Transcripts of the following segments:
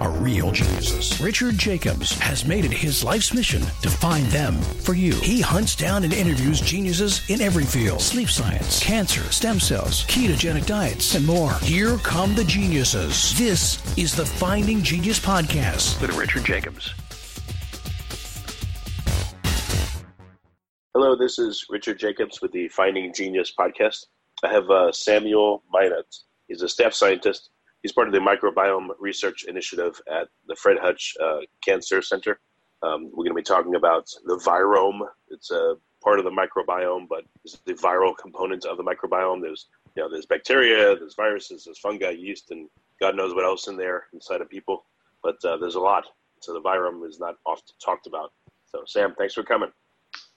are real geniuses. Richard Jacobs has made it his life's mission to find them for you. He hunts down and interviews geniuses in every field sleep science, cancer, stem cells, ketogenic diets, and more. Here come the geniuses. This is the Finding Genius Podcast with Richard Jacobs. Hello, this is Richard Jacobs with the Finding Genius Podcast. I have uh, Samuel Minot. He's a staff scientist He's part of the microbiome research initiative at the Fred Hutch uh, Cancer Center. Um, we're going to be talking about the virome. It's a part of the microbiome, but it's the viral component of the microbiome. There's you know there's bacteria, there's viruses, there's fungi, yeast, and God knows what else in there inside of people. But uh, there's a lot. So the virome is not often talked about. So Sam, thanks for coming.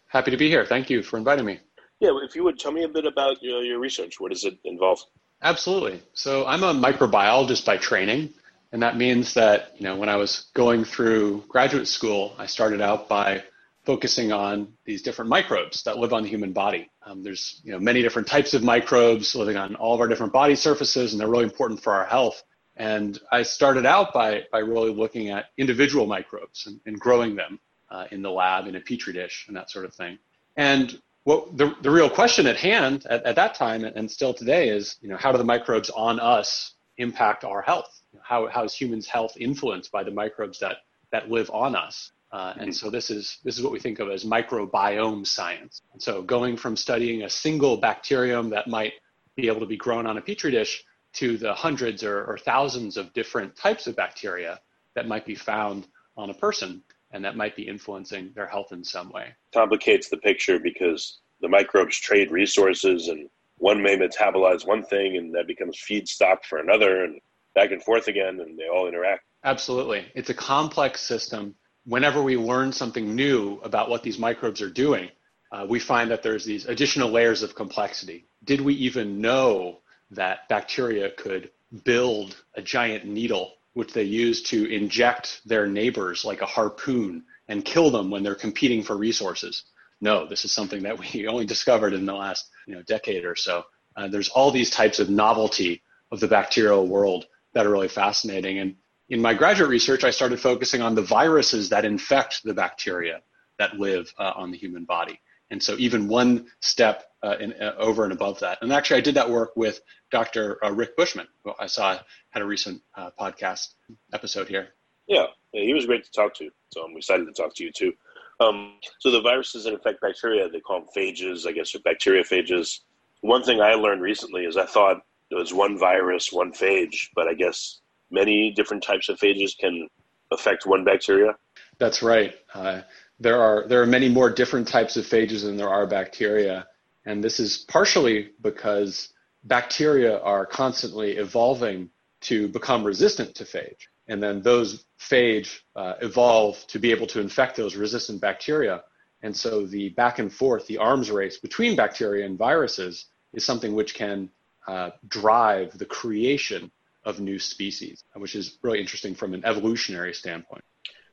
Happy to be here. Thank you for inviting me. Yeah, if you would tell me a bit about your, your research. What does it involve? Absolutely. So I'm a microbiologist by training, and that means that you know when I was going through graduate school, I started out by focusing on these different microbes that live on the human body. Um, there's you know many different types of microbes living on all of our different body surfaces, and they're really important for our health. And I started out by by really looking at individual microbes and, and growing them uh, in the lab in a petri dish and that sort of thing. And what the, the real question at hand at, at that time and still today is, you know, how do the microbes on us impact our health? How, how is humans' health influenced by the microbes that, that live on us? Uh, and so this is this is what we think of as microbiome science. And so going from studying a single bacterium that might be able to be grown on a petri dish to the hundreds or, or thousands of different types of bacteria that might be found on a person and that might be influencing their health in some way. Complicates the picture because the microbes trade resources and one may metabolize one thing and that becomes feedstock for another and back and forth again and they all interact. Absolutely. It's a complex system. Whenever we learn something new about what these microbes are doing, uh, we find that there's these additional layers of complexity. Did we even know that bacteria could build a giant needle which they use to inject their neighbors like a harpoon and kill them when they're competing for resources. No, this is something that we only discovered in the last you know, decade or so. Uh, there's all these types of novelty of the bacterial world that are really fascinating. And in my graduate research, I started focusing on the viruses that infect the bacteria that live uh, on the human body. And so even one step uh, in, uh, over and above that. And actually, I did that work with Dr. Uh, Rick Bushman, who I saw had a recent uh, podcast episode here. Yeah, yeah, he was great to talk to. So I'm excited to talk to you too. Um, so the viruses that infect bacteria, they call them phages, I guess, or bacteriophages. One thing I learned recently is I thought it was one virus, one phage, but I guess many different types of phages can affect one bacteria. That's right. Uh, there are there are many more different types of phages than there are bacteria, and this is partially because bacteria are constantly evolving to become resistant to phage. And then those phage uh, evolve to be able to infect those resistant bacteria. And so the back and forth, the arms race between bacteria and viruses is something which can uh, drive the creation of new species, which is really interesting from an evolutionary standpoint.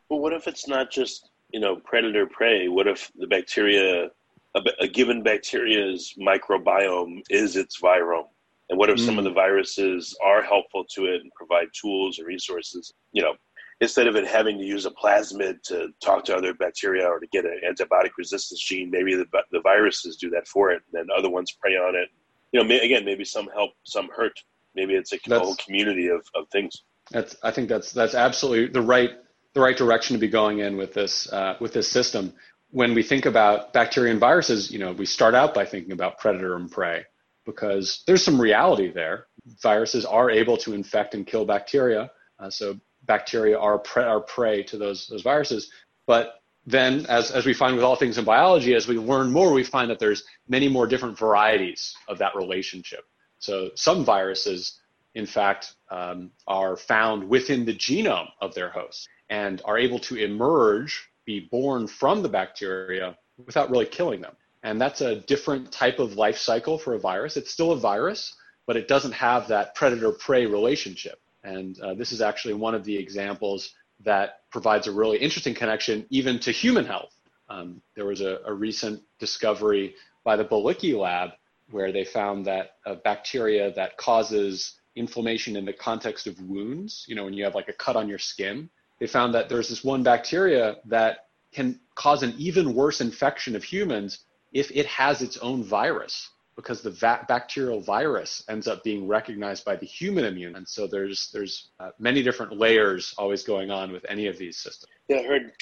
Well, what if it's not just, you know, predator prey? What if the bacteria a, a given bacteria's microbiome is its virome. And what if mm. some of the mm. viruses are helpful to it and provide tools or resources? You know, instead of it having to use a plasmid to talk to other bacteria or to get an antibiotic resistance gene, maybe the, the viruses do that for it, and then other ones prey on it. You know, may, again, maybe some help, some hurt. Maybe it's a, a whole community of, of things. That's I think that's that's absolutely the right the right direction to be going in with this uh, with this system when we think about bacteria and viruses, you know, we start out by thinking about predator and prey because there's some reality there. Viruses are able to infect and kill bacteria, uh, so bacteria are, pre- are prey to those those viruses. But then, as as we find with all things in biology, as we learn more, we find that there's many more different varieties of that relationship. So some viruses, in fact, um, are found within the genome of their host and are able to emerge be born from the bacteria without really killing them. And that's a different type of life cycle for a virus. It's still a virus, but it doesn't have that predator prey relationship. And uh, this is actually one of the examples that provides a really interesting connection even to human health. Um, there was a, a, recent discovery by the Balicki lab where they found that a bacteria that causes inflammation in the context of wounds, you know, when you have like a cut on your skin, they found that there's this one bacteria that can cause an even worse infection of humans if it has its own virus because the va- bacterial virus ends up being recognized by the human immune. And so there's there's uh, many different layers always going on with any of these systems. Yeah, I heard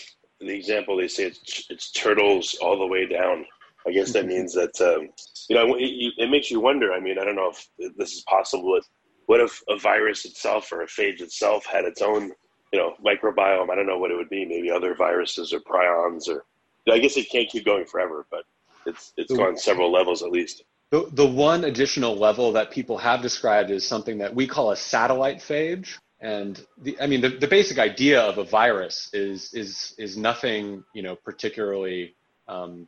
the example they say it's, it's turtles all the way down. I guess that means that um, you know it, it, makes you wonder. I mean, I don't know if this is possible. What if a virus itself or a phage itself had its own you know microbiome? I don't know what it would be. Maybe other viruses or prions or I guess it can't keep going forever, but it's it's gone several levels at least. The, the one additional level that people have described is something that we call a satellite phage. And the, I mean, the, the basic idea of a virus is, is, is nothing, you know, particularly um,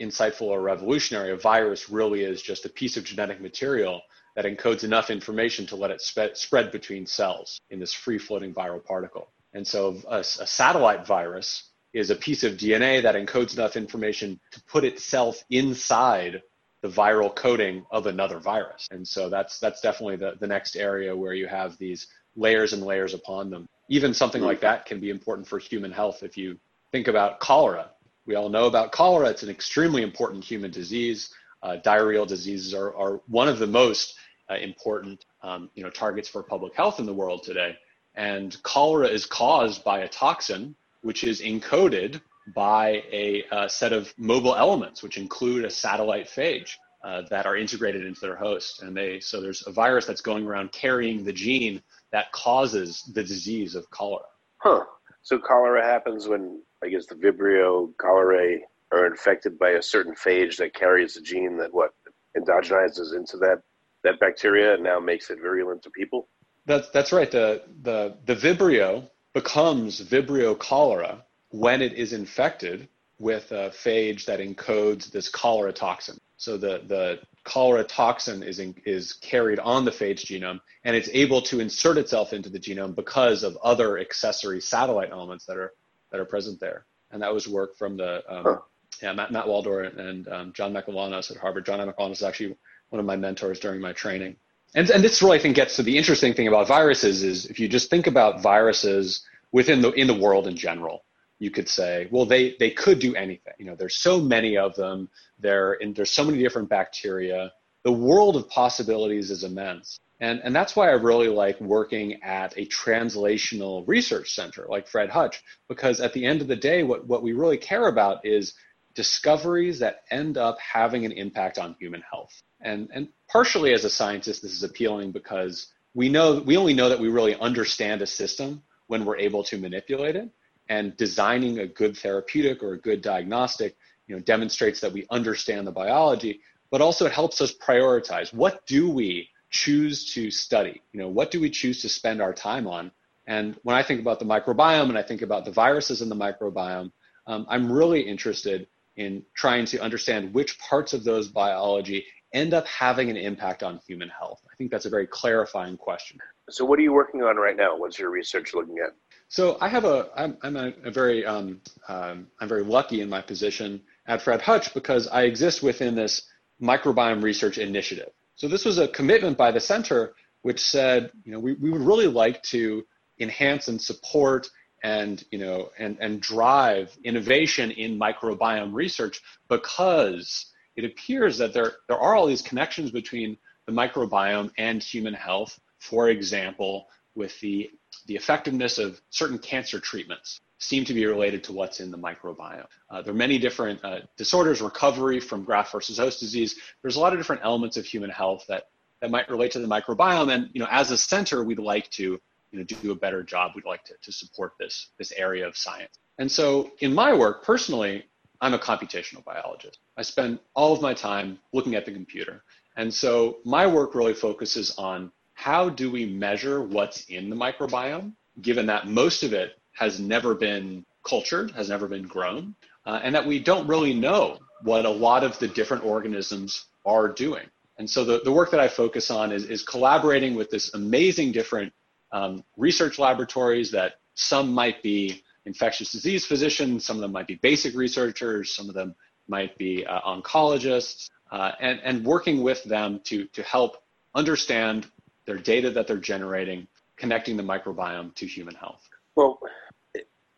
insightful or revolutionary. A virus really is just a piece of genetic material that encodes enough information to let it spe- spread between cells in this free floating viral particle. And so a, a, satellite virus is a piece of DNA that encodes enough information to put itself inside the viral coding of another virus. And so that's that's definitely the, the next area where you have these layers and layers upon them. Even something like that can be important for human health. If you think about cholera, we all know about cholera. It's an extremely important human disease. Uh, diarrheal diseases are, are one of the most uh, important um, you know, targets for public health in the world today. And cholera is caused by a toxin which is encoded by a, a set of mobile elements, which include a satellite phage. Uh, that are integrated into their host. And they so there's a virus that's going around carrying the gene that causes the disease of cholera. Huh. So cholera happens when I guess the Vibrio cholerae are infected by a certain phage that carries a gene that what endogenizes into that that bacteria and now makes it virulent to people. That's that's right. The the the Vibrio becomes Vibrio cholera when it is infected with a phage that encodes this cholera toxin. So the, the cholera toxin is, in, is carried on the phage genome and it's able to insert itself into the genome because of other accessory satellite elements that are, that are present there. And that was work from the, um, huh. yeah, Matt, Matt Waldor and um, John Michelinos at Harvard. John Michelinos is actually one of my mentors during my training. And, and this really, I think, gets to the interesting thing about viruses is if you just think about viruses within the, in the world in general, you could say, well, they, they could do anything. You know, there's so many of them. There, there's so many different bacteria. The world of possibilities is immense. And, and that's why I really like working at a translational research center like Fred Hutch, because at the end of the day, what, what we really care about is discoveries that end up having an impact on human health. And, and partially as a scientist, this is appealing because we know, we only know that we really understand a system when we're able to manipulate it. And designing a good therapeutic or a good diagnostic you know demonstrates that we understand the biology but also it helps us prioritize. What do we choose to study? You know what do we choose to spend our time on? And when i think about the microbiome and i think about the viruses in the microbiome um, i'm really interested in trying to understand which parts of those biology end up having an impact on human health? I think that's a very clarifying question. So what are you working on right now? What's your research looking at? So I have a, I'm, I'm a, a very, um, um, I'm very lucky in my position at Fred Hutch because I exist within this microbiome research initiative. So this was a commitment by the center which said, you know, we, we would really like to enhance and support and, you know, and, and drive innovation in microbiome research because it appears that there, there are all these connections between the microbiome and human health. For example, with the the effectiveness of certain cancer treatments seem to be related to what's in the microbiome. Uh, there are many different uh, disorders, recovery from graft versus host disease. There's a lot of different elements of human health that, that might relate to the microbiome. And you know, as a center, we'd like to you know, do a better job. We'd like to, to support this, this area of science. And so in my work, personally, I'm a computational biologist. I spend all of my time looking at the computer. And so my work really focuses on how do we measure what's in the microbiome, given that most of it has never been cultured, has never been grown, uh, and that we don't really know what a lot of the different organisms are doing. And so the, the work that I focus on is, is collaborating with this amazing different um, research laboratories that some might be infectious disease physicians, some of them might be basic researchers, some of them might be uh, oncologists, uh, and, and working with them to, to help understand their data that they're generating, connecting the microbiome to human health. Well,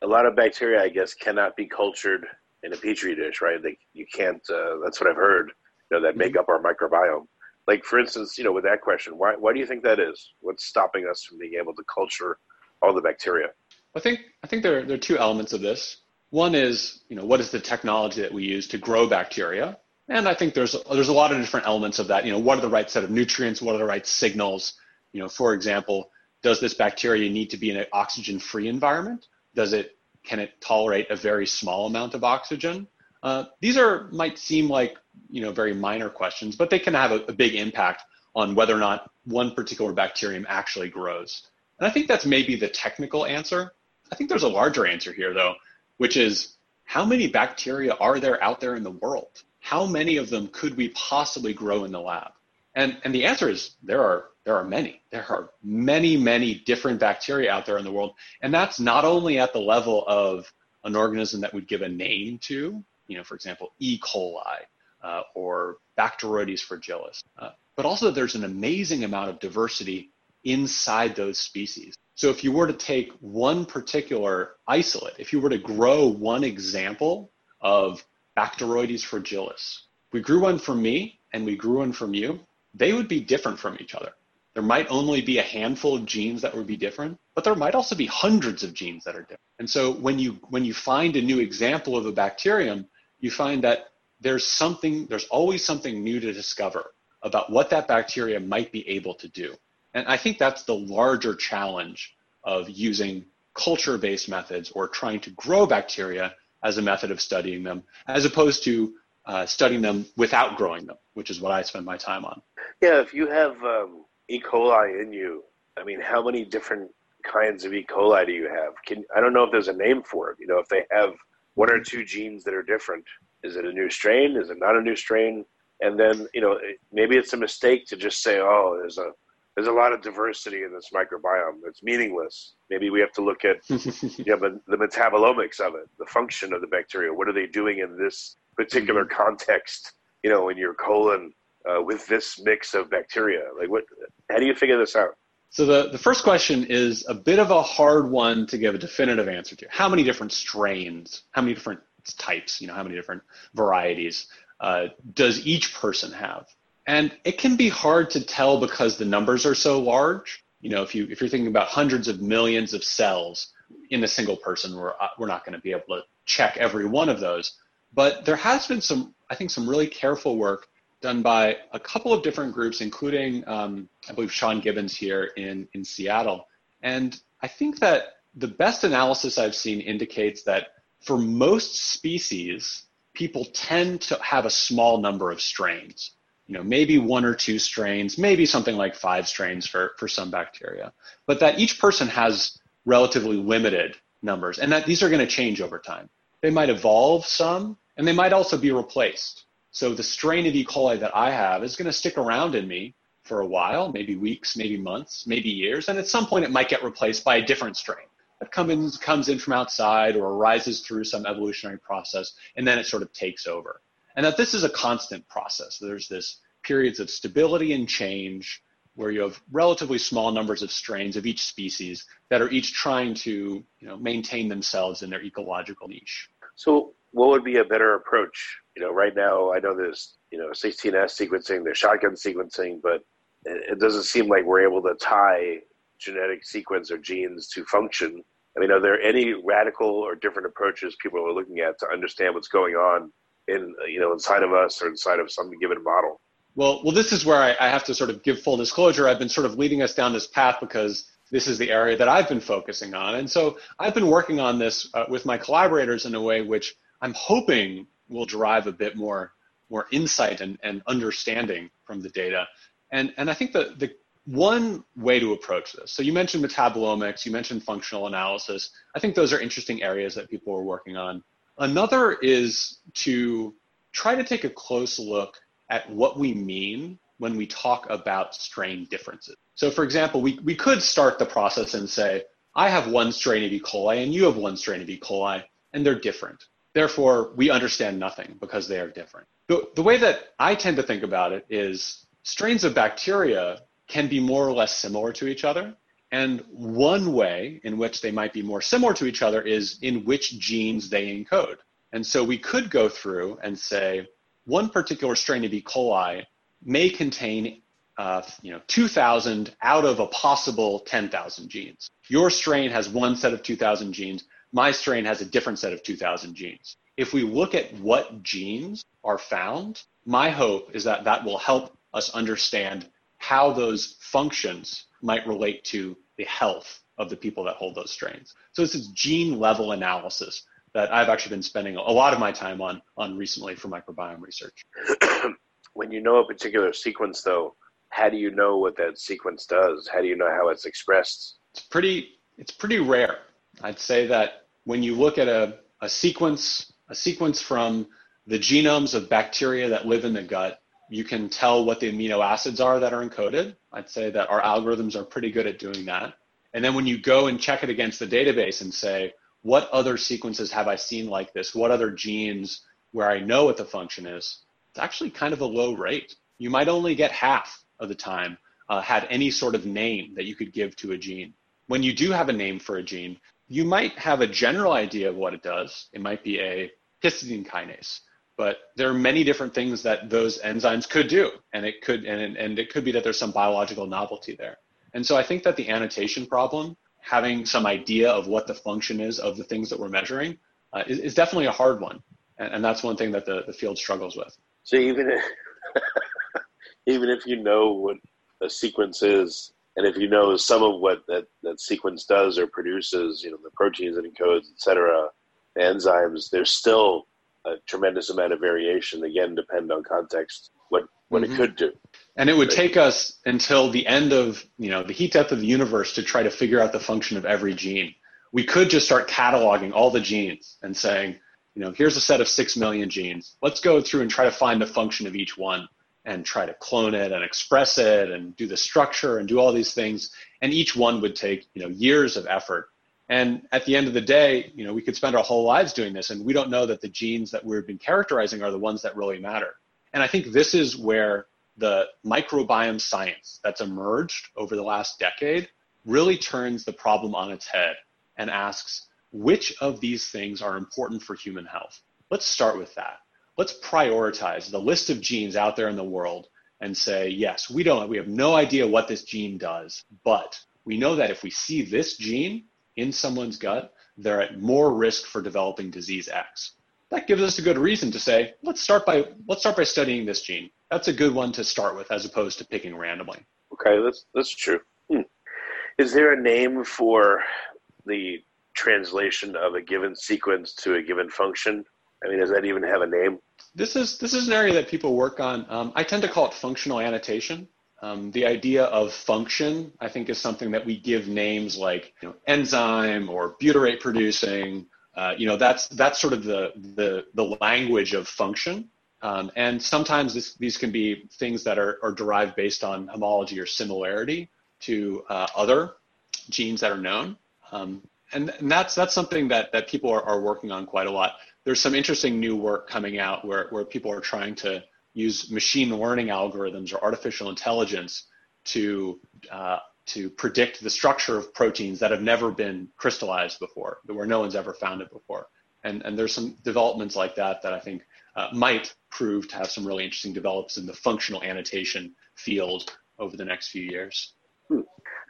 a lot of bacteria, I guess, cannot be cultured in a petri dish, right? They, you can't. Uh, that's what I've heard. You know, that make mm-hmm. up our microbiome. Like, for instance, you know, with that question, why why do you think that is? What's stopping us from being able to culture all the bacteria? I think I think there there are two elements of this. One is, you know, what is the technology that we use to grow bacteria? And I think there's there's a lot of different elements of that. You know, what are the right set of nutrients? What are the right signals? You know, for example, does this bacteria need to be in an oxygen-free environment? Does it can it tolerate a very small amount of oxygen? Uh, these are might seem like you know very minor questions, but they can have a, a big impact on whether or not one particular bacterium actually grows. And I think that's maybe the technical answer. I think there's a larger answer here though, which is how many bacteria are there out there in the world? How many of them could we possibly grow in the lab? And, and the answer is there are there are many. There are many, many different bacteria out there in the world. And that's not only at the level of an organism that we'd give a name to, you know, for example, E. coli uh, or Bacteroides fragilis, uh, but also there's an amazing amount of diversity inside those species. So if you were to take one particular isolate, if you were to grow one example of Bacteroides fragilis, we grew one from me and we grew one from you, they would be different from each other. There might only be a handful of genes that would be different, but there might also be hundreds of genes that are different. And so when you when you find a new example of a bacterium, you find that there's something there's always something new to discover about what that bacteria might be able to do. And I think that's the larger challenge of using culture-based methods or trying to grow bacteria as a method of studying them, as opposed to uh, studying them without growing them, which is what I spend my time on. Yeah, if you have um, E. coli in you, I mean, how many different kinds of E. coli do you have? Can I don't know if there's a name for it. You know, if they have one or two genes that are different, is it a new strain? Is it not a new strain? And then, you know, maybe it's a mistake to just say, oh, there's a there's a lot of diversity in this microbiome. It's meaningless. Maybe we have to look at you know, the, the metabolomics of it, the function of the bacteria. What are they doing in this particular mm-hmm. context? You know, in your colon uh, with this mix of bacteria? Like, what? How do you figure this out? So the, the first question is a bit of a hard one to give a definitive answer to. How many different strains? How many different types? You know, how many different varieties uh, does each person have? And it can be hard to tell because the numbers are so large. You know, if you if you're thinking about hundreds of millions of cells in a single person, we're uh, we're not going to be able to check every one of those. But there has been some, I think, some really careful work done by a couple of different groups, including, um, I believe, Sean Gibbons here in, in Seattle. And I think that the best analysis I've seen indicates that for most species, people tend to have a small number of strains. You know, maybe one or two strains, maybe something like five strains for, for some bacteria. But that each person has relatively limited numbers and that these are going to change over time. They might evolve some and they might also be replaced. So the strain of E. coli that I have is going to stick around in me for a while, maybe weeks, maybe months, maybe years, and at some point it might get replaced by a different strain that comes in, comes in from outside or arises through some evolutionary process, and then it sort of takes over. And that this is a constant process. There's this periods of stability and change where you have relatively small numbers of strains of each species that are each trying to you know, maintain themselves in their ecological niche. So what would be a better approach? You know, right now I know there's you know 16S sequencing, there's shotgun sequencing, but it doesn't seem like we're able to tie genetic sequence or genes to function. I mean, are there any radical or different approaches people are looking at to understand what's going on in you know inside of us or inside of some given model? Well, well, this is where I, I have to sort of give full disclosure. I've been sort of leading us down this path because this is the area that I've been focusing on, and so I've been working on this uh, with my collaborators in a way which I'm hoping will derive a bit more more insight and, and understanding from the data. And and I think the the one way to approach this. So you mentioned metabolomics, you mentioned functional analysis. I think those are interesting areas that people are working on. Another is to try to take a close look at what we mean when we talk about strain differences. So, for example, we, we could start the process and say, I have one strain of E. coli and you have one strain of E. coli, and they're different. Therefore, we understand nothing because they are different. The, the way that I tend to think about it is strains of bacteria can be more or less similar to each other. And one way in which they might be more similar to each other is in which genes they encode. And so we could go through and say one particular strain of E. coli may contain uh, you know, 2,000 out of a possible 10,000 genes. Your strain has one set of 2,000 genes. My strain has a different set of 2,000 genes. If we look at what genes are found, my hope is that that will help us understand how those functions might relate to the health of the people that hold those strains. So this is gene level analysis that I've actually been spending a lot of my time on on recently for microbiome research. when you know a particular sequence though, how do you know what that sequence does? How do you know how it's expressed? It's pretty it's pretty rare. I'd say that when you look at a, a sequence a sequence from the genomes of bacteria that live in the gut, you can tell what the amino acids are that are encoded. I'd say that our algorithms are pretty good at doing that. And then when you go and check it against the database and say, what other sequences have I seen like this? What other genes where I know what the function is? It's actually kind of a low rate. You might only get half of the time uh, had any sort of name that you could give to a gene. When you do have a name for a gene, you might have a general idea of what it does. It might be a histidine kinase, but there are many different things that those enzymes could do, and it could and, and it could be that there's some biological novelty there. And so I think that the annotation problem, having some idea of what the function is of the things that we're measuring, uh, is, is, definitely a hard one, and, and that's one thing that the, the field struggles with. So even if, even if you know what a sequence is, and if you know some of what that, that sequence does or produces, you know, the proteins it encodes, et cetera, the enzymes, there's still a tremendous amount of variation. Again, depend on context, what, what mm-hmm. it could do. And it would take us until the end of, you know, the heat death of the universe to try to figure out the function of every gene. We could just start cataloging all the genes and saying, you know, here's a set of six million genes. Let's go through and try to find the function of each one and try to clone it and express it and do the structure and do all these things. And each one would take, you know, years of effort. And at the end of the day, you know, we could spend our whole lives doing this and we don't know that the genes that we've been characterizing are the ones that really matter. And I think this is where the microbiome science that's emerged over the last decade really turns the problem on its head and asks which of these things are important for human health. Let's start with that let's prioritize the list of genes out there in the world and say, yes, we don't, we have no idea what this gene does, but we know that if we see this gene in someone's gut, they're at more risk for developing disease X. That gives us a good reason to say, let's start by let's start by studying this gene. That's a good one to start with, as opposed to picking randomly. Okay, that's that's true. Hmm. Is there a name for the translation of a given sequence to a given function? I mean, does that even have a name? This is this is an area that people work on. Um, I tend to call it functional annotation. Um, the idea of function, I think, is something that we give names like you know, enzyme or butyrate producing. Uh, you know, that's that's sort of the the the language of function. Um, and sometimes this, these can be things that are, are derived based on homology or similarity to uh, other genes that are known. Um, and, and, that's that's something that that people are, are working on quite a lot there's some interesting new work coming out where, where people are trying to use machine learning algorithms or artificial intelligence to uh, to predict the structure of proteins that have never been crystallized before, where no one's ever found it before. And, and there's some developments like that that I think uh, might prove to have some really interesting develops in the functional annotation field over the next few years.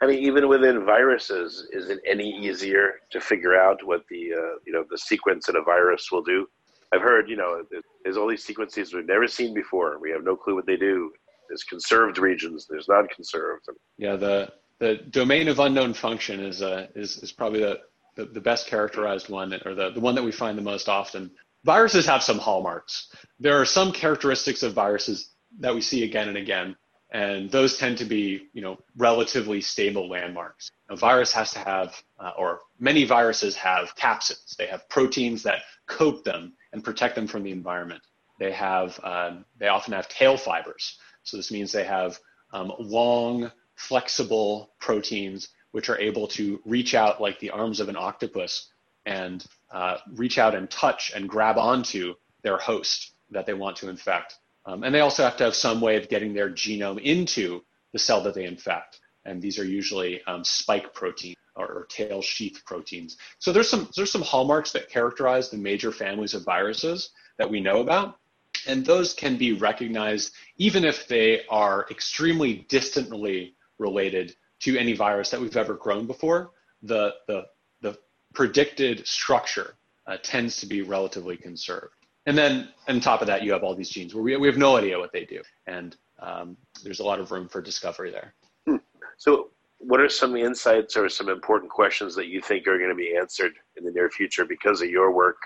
I mean, even within viruses, is it any easier to figure out what the uh, you know the sequence in a virus will do? I've heard you know there's all these sequences we've never seen before. We have no clue what they do. There's conserved regions. There's non-conserved. Yeah, the the domain of unknown function is uh, is is probably the, the, the best characterized one, or the the one that we find the most often. Viruses have some hallmarks. There are some characteristics of viruses that we see again and again and those tend to be you know relatively stable landmarks. A virus has to have uh, or many viruses have capsids. They have proteins that coat them and protect them from the environment. They have um, they often have tail fibers. So this means they have um, long flexible proteins which are able to reach out like the arms of an octopus and uh, reach out and touch and grab onto their host that they want to infect. Um, and they also have to have some way of getting their genome into the cell that they infect. And these are usually um, spike proteins or, or, tail sheath proteins. So there's some there's some hallmarks that characterize the major families of viruses that we know about. And those can be recognized even if they are extremely distantly related to any virus that we've ever grown before. The, the, the predicted structure uh, tends to be relatively conserved. And then on top of that, you have all these genes where we, we have no idea what they do. And um, there's a lot of room for discovery there. Hmm. So, what are some insights or some important questions that you think are going to be answered in the near future because of your work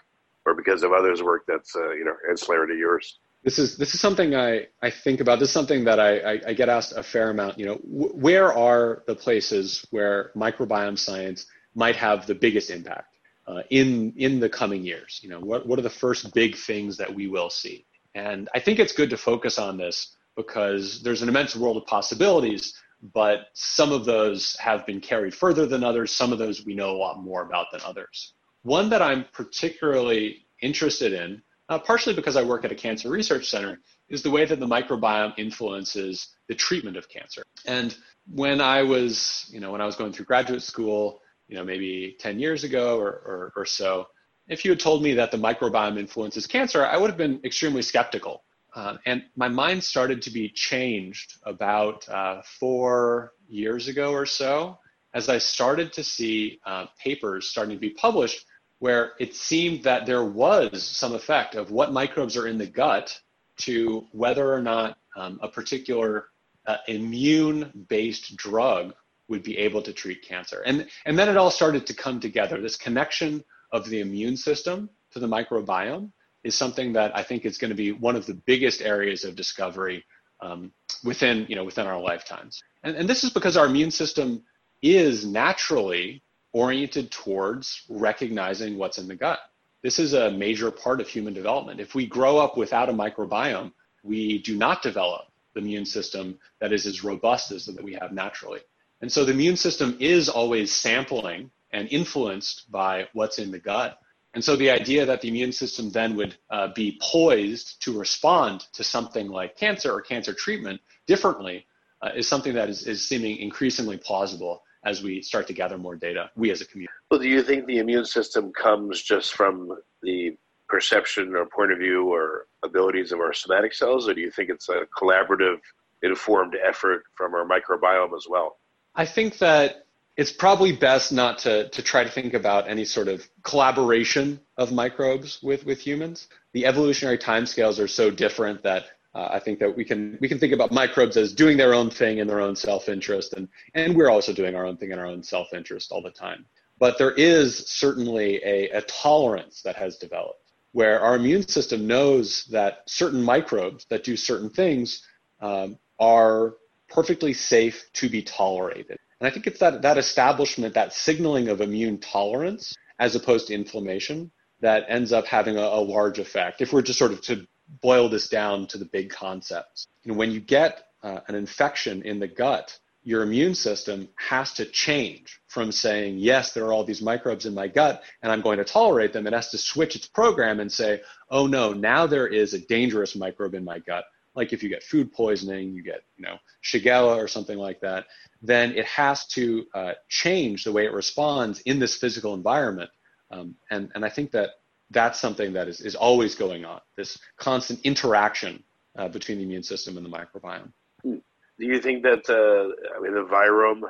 or because of others' work that's uh, you know ancillary to yours? This is this is something I, I think about. This is something that I, I, I get asked a fair amount. You know, wh- where are the places where microbiome science might have the biggest impact? Uh, in in the coming years? You know, what what are the first big things that we will see? And I think it's good to focus on this because there's an immense world of possibilities, but some of those have been carried further than others. Some of those we know a lot more about than others. One that I'm particularly interested in, uh, partially because I work at a cancer research center, is the way that the microbiome influences the treatment of cancer. And when I was, you know, when I was going through graduate school, you know, maybe 10 years ago or, or, or so, if you had told me that the microbiome influences cancer, I would have been extremely skeptical. Uh, and my mind started to be changed about uh, four years ago or so as I started to see uh, papers starting to be published where it seemed that there was some effect of what microbes are in the gut to whether or not um, a particular uh, immune based drug would be able to treat cancer. And, and then it all started to come together. This connection of the immune system to the microbiome is something that I think is going to be one of the biggest areas of discovery um, within, you know, within our lifetimes. And, and this is because our immune system is naturally oriented towards recognizing what's in the gut. This is a major part of human development. If we grow up without a microbiome, we do not develop the immune system that is as robust as that we have naturally. And so the immune system is always sampling and influenced by what's in the gut. And so the idea that the immune system then would uh, be poised to respond to something like cancer or cancer treatment differently uh, is something that is, is seeming increasingly plausible as we start to gather more data, we as a community. Well, do you think the immune system comes just from the perception or point of view or abilities of our somatic cells, or do you think it's a collaborative, informed effort from our microbiome as well? I think that it's probably best not to, to try to think about any sort of collaboration of microbes with, with humans. The evolutionary timescales are so different that uh, I think that we can we can think about microbes as doing their own thing in their own self-interest, and and we're also doing our own thing in our own self-interest all the time. But there is certainly a, a tolerance that has developed where our immune system knows that certain microbes that do certain things um, are perfectly safe to be tolerated. And I think it's that, that establishment, that signaling of immune tolerance as opposed to inflammation that ends up having a, a large effect. If we're just sort of to boil this down to the big concepts, you know, when you get uh, an infection in the gut, your immune system has to change from saying, yes, there are all these microbes in my gut and I'm going to tolerate them. It has to switch its program and say, oh no, now there is a dangerous microbe in my gut like if you get food poisoning, you get, you know, Shigella or something like that, then it has to uh, change the way it responds in this physical environment. Um, and, and I think that that's something that is, is always going on, this constant interaction uh, between the immune system and the microbiome. Do you think that, uh, I mean, the virome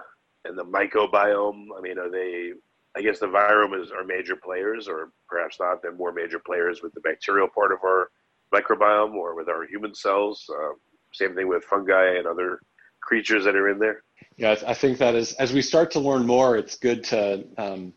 and the microbiome, I mean, are they, I guess the virome is, are major players, or perhaps not, they're more major players with the bacterial part of our microbiome or with our human cells. Uh, same thing with fungi and other creatures that are in there. Yeah, I think that is as we start to learn more, it's good to um,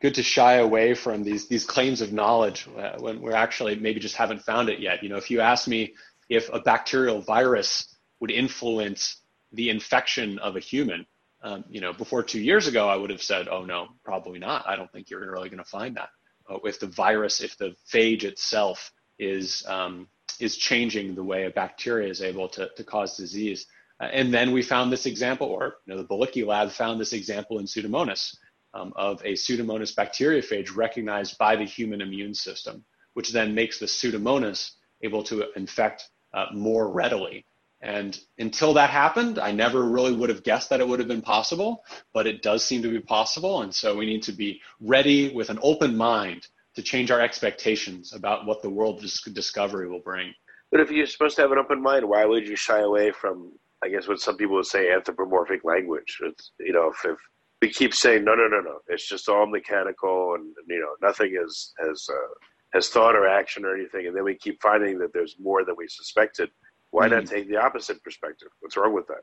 good to shy away from these these claims of knowledge uh, when we're actually maybe just haven't found it yet. You know, if you ask me if a bacterial virus would influence the infection of a human, um, you know, before two years ago, I would have said, "Oh no, probably not. I don't think you're really going to find that." If the virus, if the phage itself is um, is changing the way a bacteria is able to, to cause disease. Uh, and then we found this example, or you know, the Bialicki lab found this example in Pseudomonas um, of a Pseudomonas bacteriophage recognized by the human immune system, which then makes the Pseudomonas able to infect uh, more readily. And until that happened, I never really would have guessed that it would have been possible, but it does seem to be possible. And so we need to be ready with an open mind to change our expectations about what the world discovery will bring. But if you're supposed to have an open mind, why would you shy away from, I guess, what some people would say anthropomorphic language? It's, you know, if, if we keep saying no, no, no, no, it's just all mechanical, and you know, nothing is has uh, has thought or action or anything, and then we keep finding that there's more than we suspected. Why mm-hmm. not take the opposite perspective? What's wrong with that?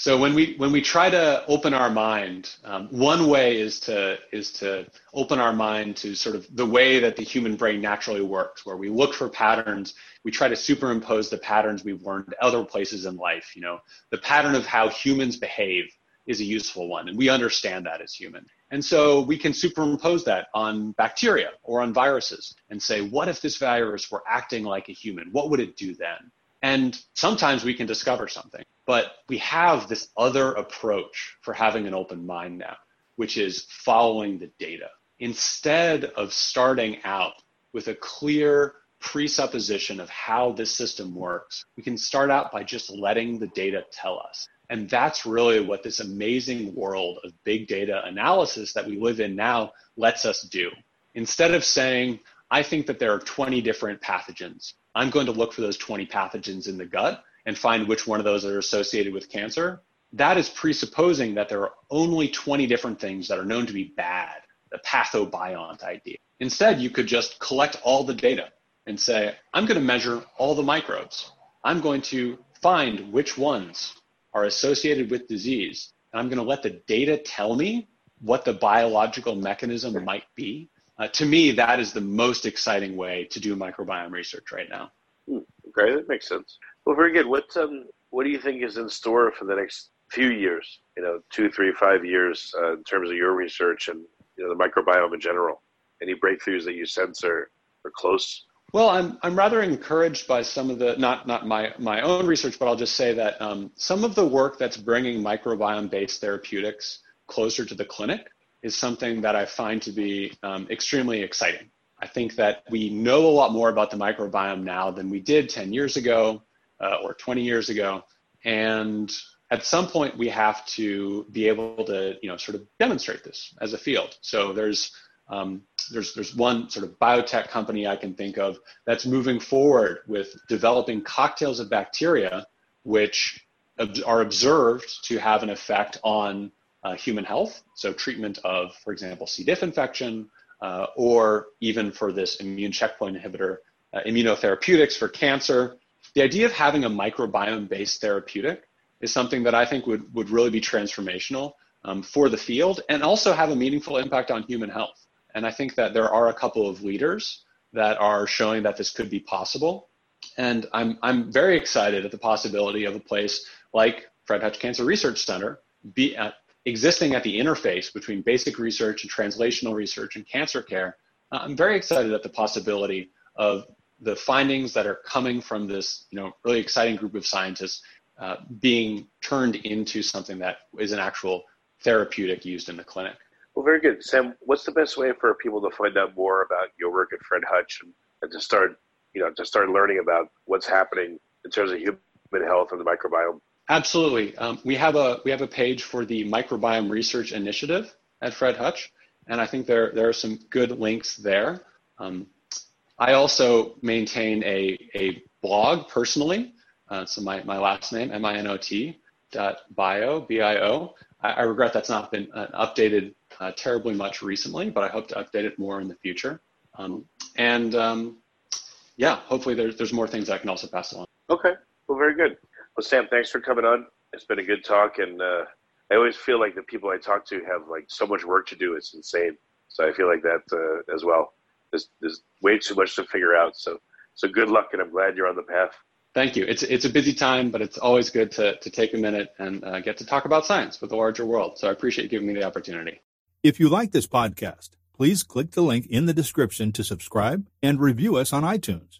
So when we when we try to open our mind, um, one way is to is to open our mind to sort of the way that the human brain naturally works, where we look for patterns. We try to superimpose the patterns we've learned other places in life. You know, the pattern of how humans behave is a useful one, and we understand that as human. And so we can superimpose that on bacteria or on viruses and say, what if this virus were acting like a human? What would it do then? And sometimes we can discover something, but we have this other approach for having an open mind now, which is following the data. Instead of starting out with a clear presupposition of how this system works, we can start out by just letting the data tell us. And that's really what this amazing world of big data analysis that we live in now lets us do. Instead of saying, I think that there are 20 different pathogens I'm going to look for those 20 pathogens in the gut and find which one of those are associated with cancer. That is presupposing that there are only 20 different things that are known to be bad, the pathobiont idea. Instead, you could just collect all the data and say, I'm going to measure all the microbes. I'm going to find which ones are associated with disease. And I'm going to let the data tell me what the biological mechanism might be uh, to me, that is the most exciting way to do microbiome research right now. Hmm, okay, that makes sense. Well, very good. What um, what do you think is in store for the next few years? You know, two, three, five years uh, in terms of your research and you know the microbiome in general. Any breakthroughs that you sense are, are close? Well, I'm I'm rather encouraged by some of the not not my my own research, but I'll just say that um, some of the work that's bringing microbiome based therapeutics closer to the clinic is something that I find to be um, extremely exciting. I think that we know a lot more about the microbiome now than we did 10 years ago uh, or 20 years ago. And at some point, we have to be able to, you know, sort of demonstrate this as a field. So there's um, there's there's one sort of biotech company I can think of that's moving forward with developing cocktails of bacteria which are observed to have an effect on uh, human health, so treatment of, for example, C. diff infection, uh, or even for this immune checkpoint inhibitor, uh, immunotherapeutics for cancer. The idea of having a microbiome-based therapeutic is something that I think would, would really be transformational um, for the field and also have a meaningful impact on human health. And I think that there are a couple of leaders that are showing that this could be possible. And I'm, I'm very excited at the possibility of a place like Fred Hutch Cancer Research Center be, uh, existing at the interface between basic research and translational research and cancer care, uh, I'm very excited at the possibility of the findings that are coming from this, you know, really exciting group of scientists uh, being turned into something that is an actual therapeutic used in the clinic. Well, very good, Sam. What's the best way for people to find out more about your work at Fred Hutch and, and to start, you know, to start learning about what's happening in terms of human health and the microbiome? Absolutely. Um, we have a we have a page for the microbiome research initiative at Fred Hutch, and I think there there are some good links there. Um, I also maintain a a blog personally. Uh, so my, my last name M I N O T dot bio b i o. I, I regret that's not been uh, updated uh, terribly much recently, but I hope to update it more in the future. Um, and um, yeah, hopefully there's there's more things I can also pass along. Okay. Well, very good. Well, Sam, thanks for coming on. It's been a good talk, and uh, I always feel like the people I talk to have like so much work to do. It's insane. So I feel like that uh, as well. There's, there's way too much to figure out. So so good luck, and I'm glad you're on the path. Thank you. It's it's a busy time, but it's always good to to take a minute and uh, get to talk about science with the larger world. So I appreciate you giving me the opportunity. If you like this podcast, please click the link in the description to subscribe and review us on iTunes.